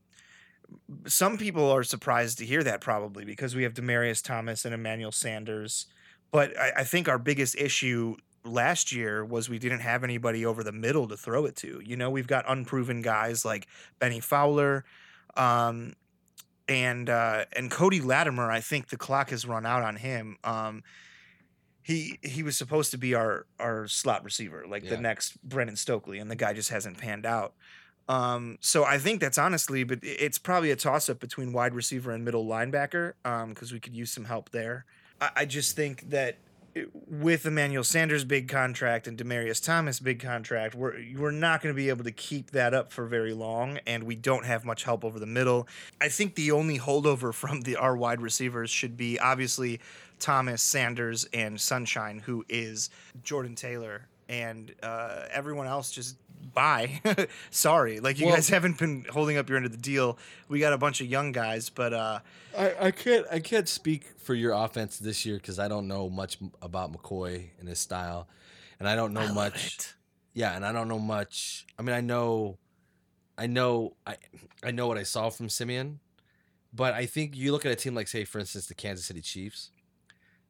some people are surprised to hear that probably because we have Demaryius Thomas and Emmanuel Sanders. But I, I think our biggest issue last year was we didn't have anybody over the middle to throw it to. You know, we've got unproven guys like Bennie Fowler, um, and uh, and Cody Latimer. I think the clock has run out on him. Um, he he was supposed to be our our slot receiver, like the next Brandon Stokley, and the guy just hasn't panned out. Um, so I think that's honestly, but it's probably a toss up between wide receiver and middle linebacker, um, because we could use some help there. I, I just think that with Emmanuel Sanders' big contract and Demaryius Thomas' big contract, we're we're not going to be able to keep that up for very long, and we don't have much help over the middle. I think the only holdover from the our wide receivers should be obviously Thomas, Sanders, and Sunshine, who is Jordan Taylor, and uh, everyone else just bye. Sorry, like you Well- guys haven't been holding up your end of the deal. We got a bunch of young guys, but uh, I, I can't I can't speak for your offense this year because I don't know much about McCoy and his style, and I don't know I much. it. Yeah, and I don't know much. I mean, I know, I know, I I know what I saw from Siemian, but I think you look at a team like, say, for instance, the Kansas City Chiefs.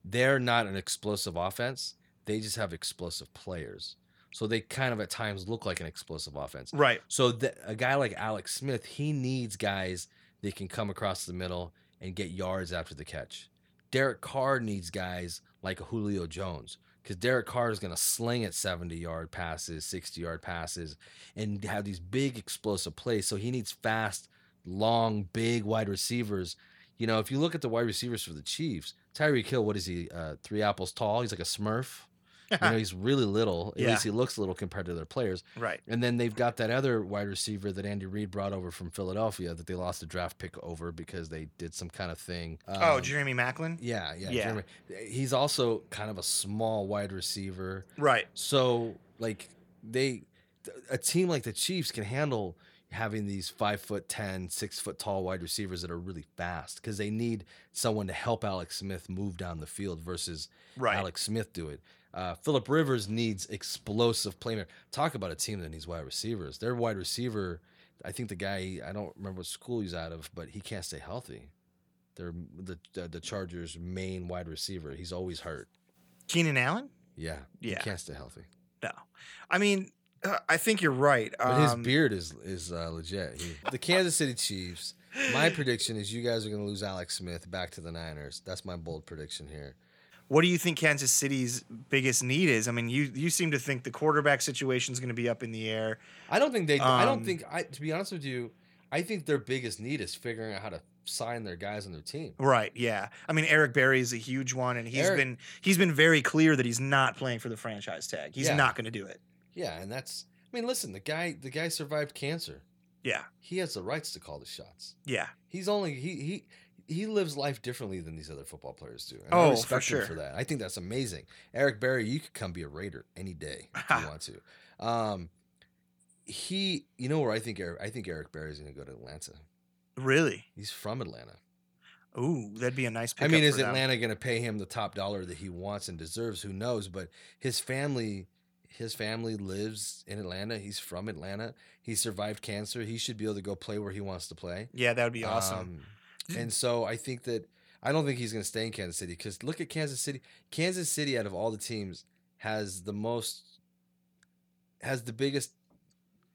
They're not an explosive offense. They just have explosive players, so they kind of at times look like an explosive offense. Right. So th- a guy like Alex Smith, he needs guys that can come across the middle and get yards after the catch. Derek Carr needs guys like Julio Jones because Derek Carr is going to sling at 70 yard passes, 60 yard passes, and have these big explosive plays. So he needs fast, long, big wide receivers. You know, if you look at the wide receivers for the Chiefs, Tyreek Hill, what is he? Uh, three apples tall. He's like a Smurf. You know, he's really little. At Yeah. least he looks little compared to their players. right. And then they've got that other wide receiver that Andy Reid brought over from Philadelphia that they lost a draft pick over because they did some kind of thing. oh, Um, Jeremy Maclin. yeah, yeah, Yeah. Jeremy. He's also kind of a small wide receiver. Right. So, like, they, a team like the Chiefs can handle having these five foot ten, six foot tall wide receivers that are really fast because they need someone to help Alex Smith move down the field versus Right. Alex Smith do it. Uh, Philip Rivers needs explosive playmaker. Talk about a team that needs wide receivers. Their wide receiver, I think the guy I don't remember what school he's out of, but he can't stay healthy. They're the the, the Chargers' main wide receiver. He's always hurt. Keenan Allen. Yeah, Yeah. he can't stay healthy. No. I mean, uh, I think you're right. But his Um, beard is is uh, legit. He, the Kansas City Chiefs. My prediction is you guys are going to lose Alex Smith back to the Niners. That's my bold prediction here. What do you think Kansas City's biggest need is? I mean, you you seem to think the quarterback situation is going to be up in the air. I don't think they. I don't Um, think. I to be honest with you, I think their biggest need is figuring out how to sign their guys on their team. Right. Yeah. I mean, Eric Berry is a huge one, and he's Eric- been he's been very clear that he's not playing for the franchise tag. He's Yeah. not going to do it. Yeah, and that's. I mean, listen, the guy. The guy survived cancer. Yeah. He has the rights to call the shots. Yeah. He's only he he. He lives life differently than these other football players do. And Oh, I for sure. him for that. I think that's amazing. Eric Berry, you could come be a Raider any day if you want to. Um, he, you know where I think Eric, I think Eric Berry is going to go to Atlanta. Really. He's from Atlanta. Ooh, that'd be a nice. I mean, is. Atlanta going to pay him the top dollar that he wants and deserves? Who knows? But his family, his family lives in Atlanta. He's from Atlanta. He survived cancer. He should be able to go play where he wants to play. Yeah, that would be awesome. Um, and so I think that I don't think he's going to stay in Kansas City because look at Kansas City. Kansas City, out of all the teams, has the most, has the biggest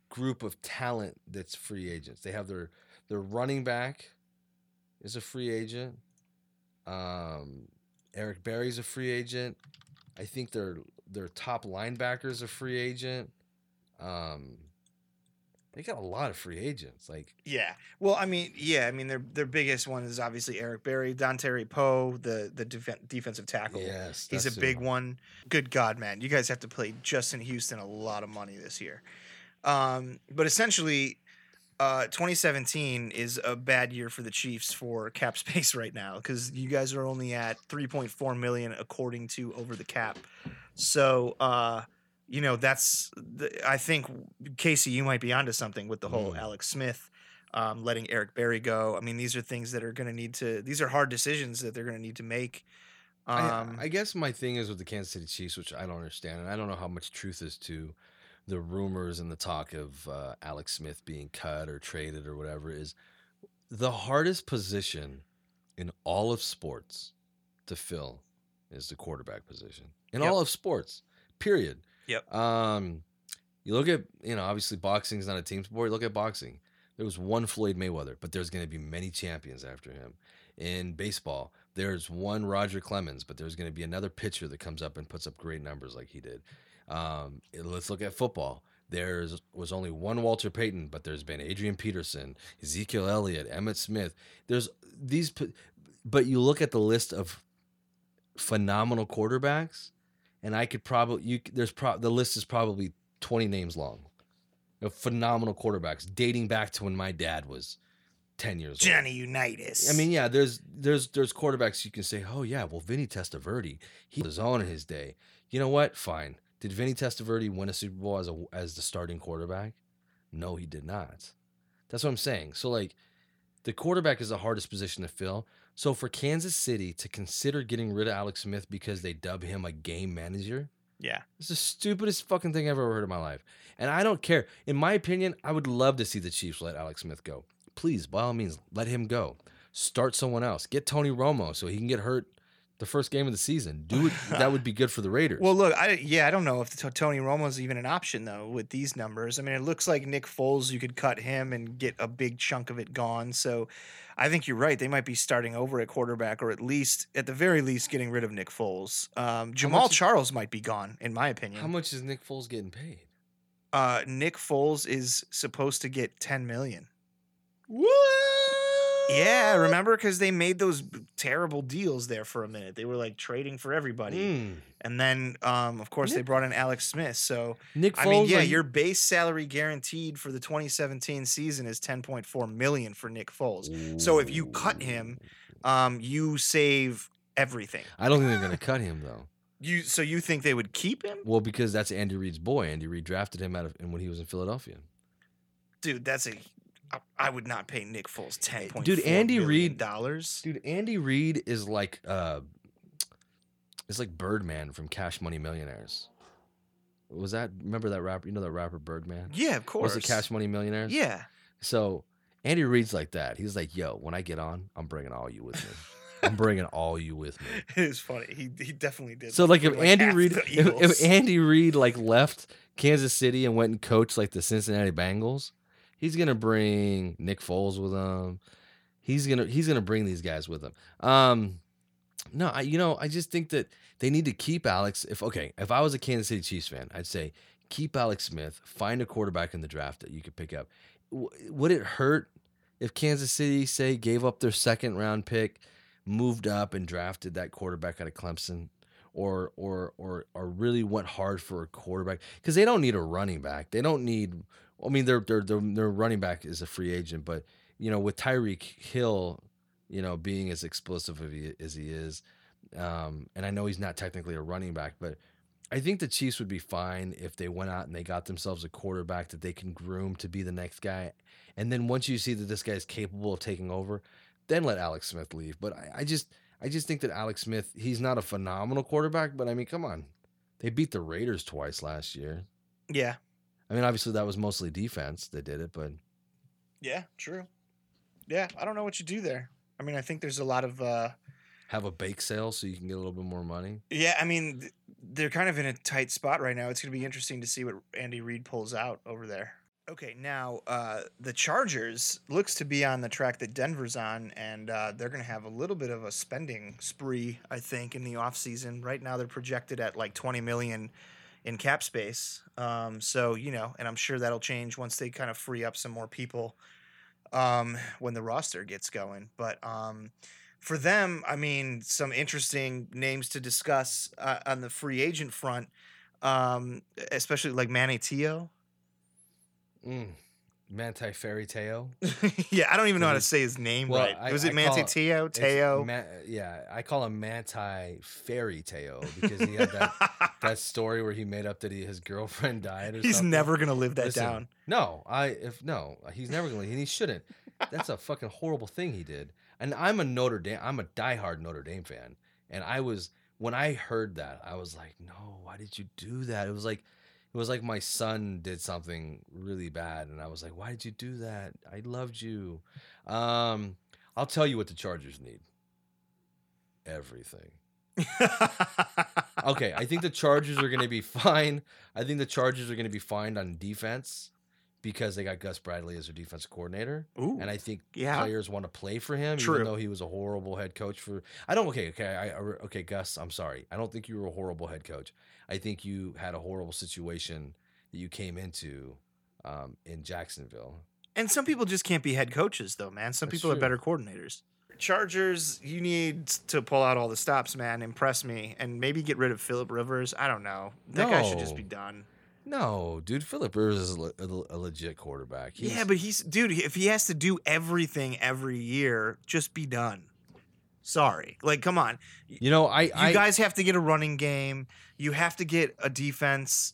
group of talent that's free agents. They have their their running back is a free agent. Um, Eric Berry's a free agent. I think their their top linebackers a free agent. Um, they got a lot of free agents. Like Yeah. Well, I mean, yeah. I mean, their their biggest one is obviously Eric Berry, Dontari Poe, the the def- defensive tackle. Yes, He's a big who- one. Good God, man! You guys have to play Justin Houston a lot of money this year. Um, but essentially, uh, 2017 is a bad year for the Chiefs for cap space right now because you guys are only at 3.4 million according to over the cap. So, uh, you know, that's the, I think Casey, you might be onto something with the whole Mm. Alex Smith. Um, letting Eric Berry go. I mean, these are things that are going to need to. These are hard decisions that they're going to need to make. Um, I, I guess my thing is with the Kansas City Chiefs, which I don't understand, and I don't know how much truth is to the rumors and the talk of uh, Alex Smith being cut or traded or whatever. Is the hardest position in all of sports to fill is the quarterback position. In Yep. all of sports, period. Yep. Um, you look at you know obviously boxing is not a team sport. You look at boxing. There was one Floyd Mayweather, but there's going to be many champions after him. In baseball, there's one Roger Clemens, but there's going to be another pitcher that comes up and puts up great numbers like he did. Um, let's look at football. There's was only one Walter Payton, but there's been Adrian Peterson, Ezekiel Elliott, Emmitt Smith. There's these, but you look at the list of phenomenal quarterbacks, and I could probably you there's pro the list is probably 20 names long of phenomenal quarterbacks dating back to when my dad was 10 years old. Johnny Unitas. I mean, yeah, there's there's there's quarterbacks you can say, oh yeah, well Vinny Testaverde, he was on in his day. You know what? Fine. Did Vinny Testaverde win a Super Bowl as a as the starting quarterback? No, he did not. That's what I'm saying. So like, the quarterback is the hardest position to fill. So for Kansas City to consider getting rid of Alex Smith because they dub him a game manager, yeah. it's the stupidest fucking thing I've ever heard in my life. And I don't care. In my opinion, I would love to see the Chiefs let Alex Smith go. Please, by all means, let him go. Start someone else. Get Tony Romo so he can get hurt the first game of the season. Do it. that would be good for the Raiders. Well, look, I yeah, I don't know if Tony Romo's even an option though with these numbers. I mean, it looks like Nick Foles, you could cut him and get a big chunk of it gone. So, I think you're right. They might be starting over at quarterback, or at least, at the very least, getting rid of Nick Foles. Um, Jamaal much Charles might be gone, in my opinion. How much is Nick Foles getting paid? uh, Nick Foles is supposed to get 10 million. What? Yeah, remember because they made those terrible deals there for a minute. They were like trading for everybody, Mm. and then, um, of course, they brought in Alex Smith. So Nick Foles. I mean, yeah, like- your base salary guaranteed for the 2017 season is 10.4 million for Nick Foles. So if you cut him, um, you save everything. I don't think they're going to cut him though. You so you think they would keep him, Well, because that's Andy Reid's boy. Andy Reid drafted him out of and when he was in Philadelphia. dude? That's a I- I would not pay Nick Foles 10. Dude, Andy Reid- dollars. Dude, Andy Reid is like uh is like Birdman from Cash Money Millionaires. Was that remember that rapper? You know that rapper Birdman? Yeah, of course. Was it Cash Money Millionaires? Yeah. So Andy Reid's like that. He's like, "Yo, when I get on, I'm bringing all you with me. I'm bringing all you with me." It is funny. He he definitely did. So like if Andy half Reid, if, if Andy Reid like left Kansas City and went and coached like the Cincinnati Bengals, he's gonna bring Nick Foles with him. He's gonna he's gonna bring these guys with him. Um, no, I you know I just think that they need to keep Alex. If okay, if I was a Kansas City Chiefs fan, I'd say keep Alex Smith. Find a quarterback in the draft that you could pick up. W- would it hurt if Kansas City say gave up their second round pick, moved up and drafted that quarterback out of Clemson? or or or or really went hard for a quarterback because they don't need a running back. They don't need. I mean, their their their running back is a free agent, but you know, with Tyreek Hill, you know, being as explosive as he, as he is, um, and I know he's not technically a running back, but I think the Chiefs would be fine if they went out and they got themselves a quarterback that they can groom to be the next guy, and then once you see that this guy is capable of taking over, then let Alex Smith leave. But I, I just I just think that Alex Smith, he's not a phenomenal quarterback, but I mean, come on. They beat the Raiders twice last year. yeah, I mean, obviously that was mostly defense that did it, but yeah, true. Yeah, I don't know what you do there. I mean, I think there's a lot of. uh have a bake sale so you can get a little bit more money. Yeah, I mean, they're kind of in a tight spot right now. It's going to be interesting to see what Andy Reid pulls out over there. Okay, now uh, the Chargers looks to be on the track that Denver's on, and uh, they're going to have a little bit of a spending spree, I think, in the offseason. Right now, they're projected at like 20 million in cap space. Um, so, you know, and I'm sure that'll change once they kind of free up some more people um, when the roster gets going. But um, for them, I mean, some interesting names to discuss uh, on the free agent front, um, especially like Manti Te'o. Mm. Manti Fairy Te'o. yeah, I don't even know how to say his name Well, right. I- Was I it Manti call- Te'o? Te'o? Yeah, I call him Manti Fairy Te'o because he had that, that story where he made up that he, his girlfriend died or He's something. never gonna live that Listen, down. No, I if no, he's never gonna, and he shouldn't. That's a fucking horrible thing he did. And I'm a Notre Dame, I'm a diehard Notre Dame fan, and I was when I heard that, I was like, no, why did you do that? It was like, it was like my son did something really bad, and I was like, "Why did you do that? I loved you." Um, I'll tell you what the Chargers need. Everything. Okay, I think the Chargers are going to be fine. I think the Chargers are going to be fine on defense because they got Gus Bradley as their defensive coordinator, Ooh, and I think yeah. players want to play for him, True. even though he was a horrible head coach. For I don't okay, okay, I, I okay, Gus, I'm sorry. I don't think you were a horrible head coach. I think you had a horrible situation that you came into um, in Jacksonville. And some people just can't be head coaches, though, man. Some That's people are better coordinators. Chargers, you need to pull out all the stops, man. Impress me, and maybe get rid of Philip Rivers. I don't know. That guy should just be done. No, dude, Philip Rivers is a, le- a, a legit quarterback. yeah, but he's dude. If he has to do everything every year, just be done. Sorry, like come on. you know, I, You I guys have to get a running game. You have to get a defense.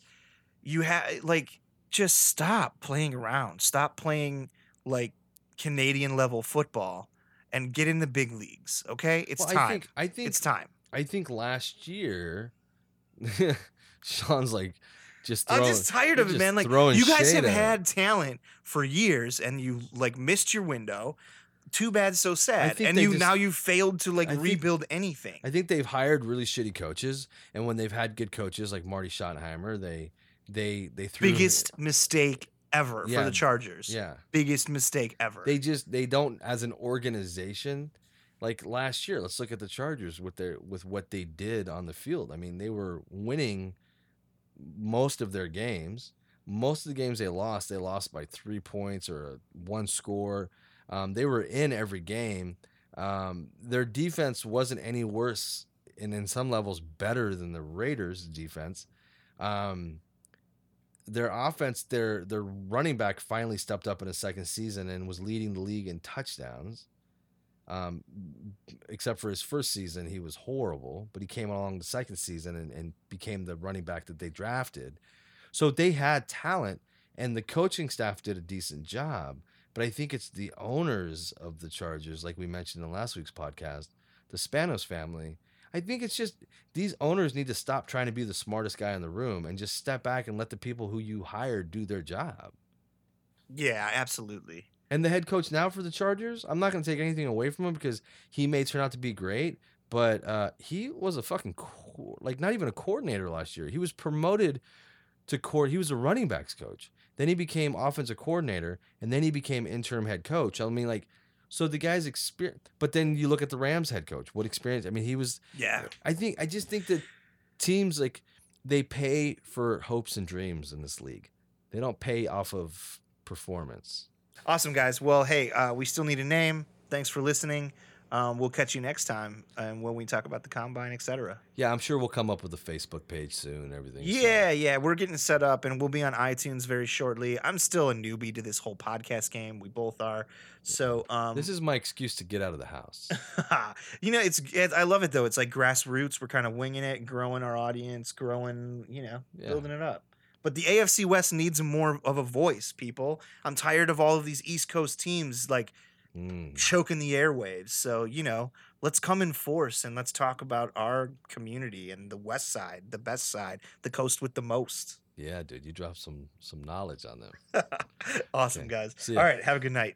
You have like just stop playing around. Stop playing like Canadian level football and get in the big leagues. Okay, it's well, time. I think I think it's time. I think last year, Sean's like just I'm just tired of it, man. Like you guys have had talent for years, and you like missed your window. Too bad, so sad. And you just- now you failed to like I think- rebuild anything. I think they've hired really shitty coaches, and when they've had good coaches like Marty Schottenheimer, they they they threw Biggest mistake ever for the Chargers. yeah. Biggest mistake ever. They just they don't as an organization. Like last year, let's look at the Chargers with their with what they did on the field. I mean, they were winning most of their games. Most of the games they lost, they lost by three points or one score. Um, they were in every game. Um, their defense wasn't any worse, and in some levels better than the Raiders' defense. Um, their offense, their their running back finally stepped up in his second season and was leading the league in touchdowns. Um, except for his first season, he was horrible, but he came along the second season and, and became the running back that they drafted. So they had talent, and the coaching staff did a decent job. But I think it's the owners of the Chargers, like we mentioned in last week's podcast, the Spanos family. I think it's just these owners need to stop trying to be the smartest guy in the room and just step back and let the people who you hired do their job. yeah, absolutely. And the head coach now for the Chargers, I'm not going to take anything away from him because he may turn out to be great, but uh, he was a fucking co- like not even a coordinator last year. He was promoted to court. He was a running backs coach. Then he became offensive coordinator, and then he became interim head coach. I mean, like, so the guy's experience. But then you look at the Rams head coach. What experience? I mean, he was. Yeah. I think I just think that teams like they pay for hopes and dreams in this league. They don't pay off of performance. Awesome, guys. Well, hey, uh, we still need a name. Thanks for listening. Um, we'll catch you next time and when we talk about the combine, etc. Yeah, I'm sure we'll come up with a Facebook page soon and everything. so- Yeah, yeah, we're getting set up and we'll be on iTunes very shortly. I'm still a newbie to this whole podcast game. We both are. So, um, This is my excuse to get out of the house. you know, it's, it, I love it though. It's like grassroots. We're kind of winging it, growing our audience, growing, you know, Yeah. building it up. But the AFC West needs more of a voice, people. I'm tired of all of these East Coast teams like Mm. choking the airwaves. So, you know, let's come in force and let's talk about our community and the west side, the best side, the coast with the most. Yeah, dude, you dropped some some knowledge on them. awesome, Okay. guys. All right. Have a good night.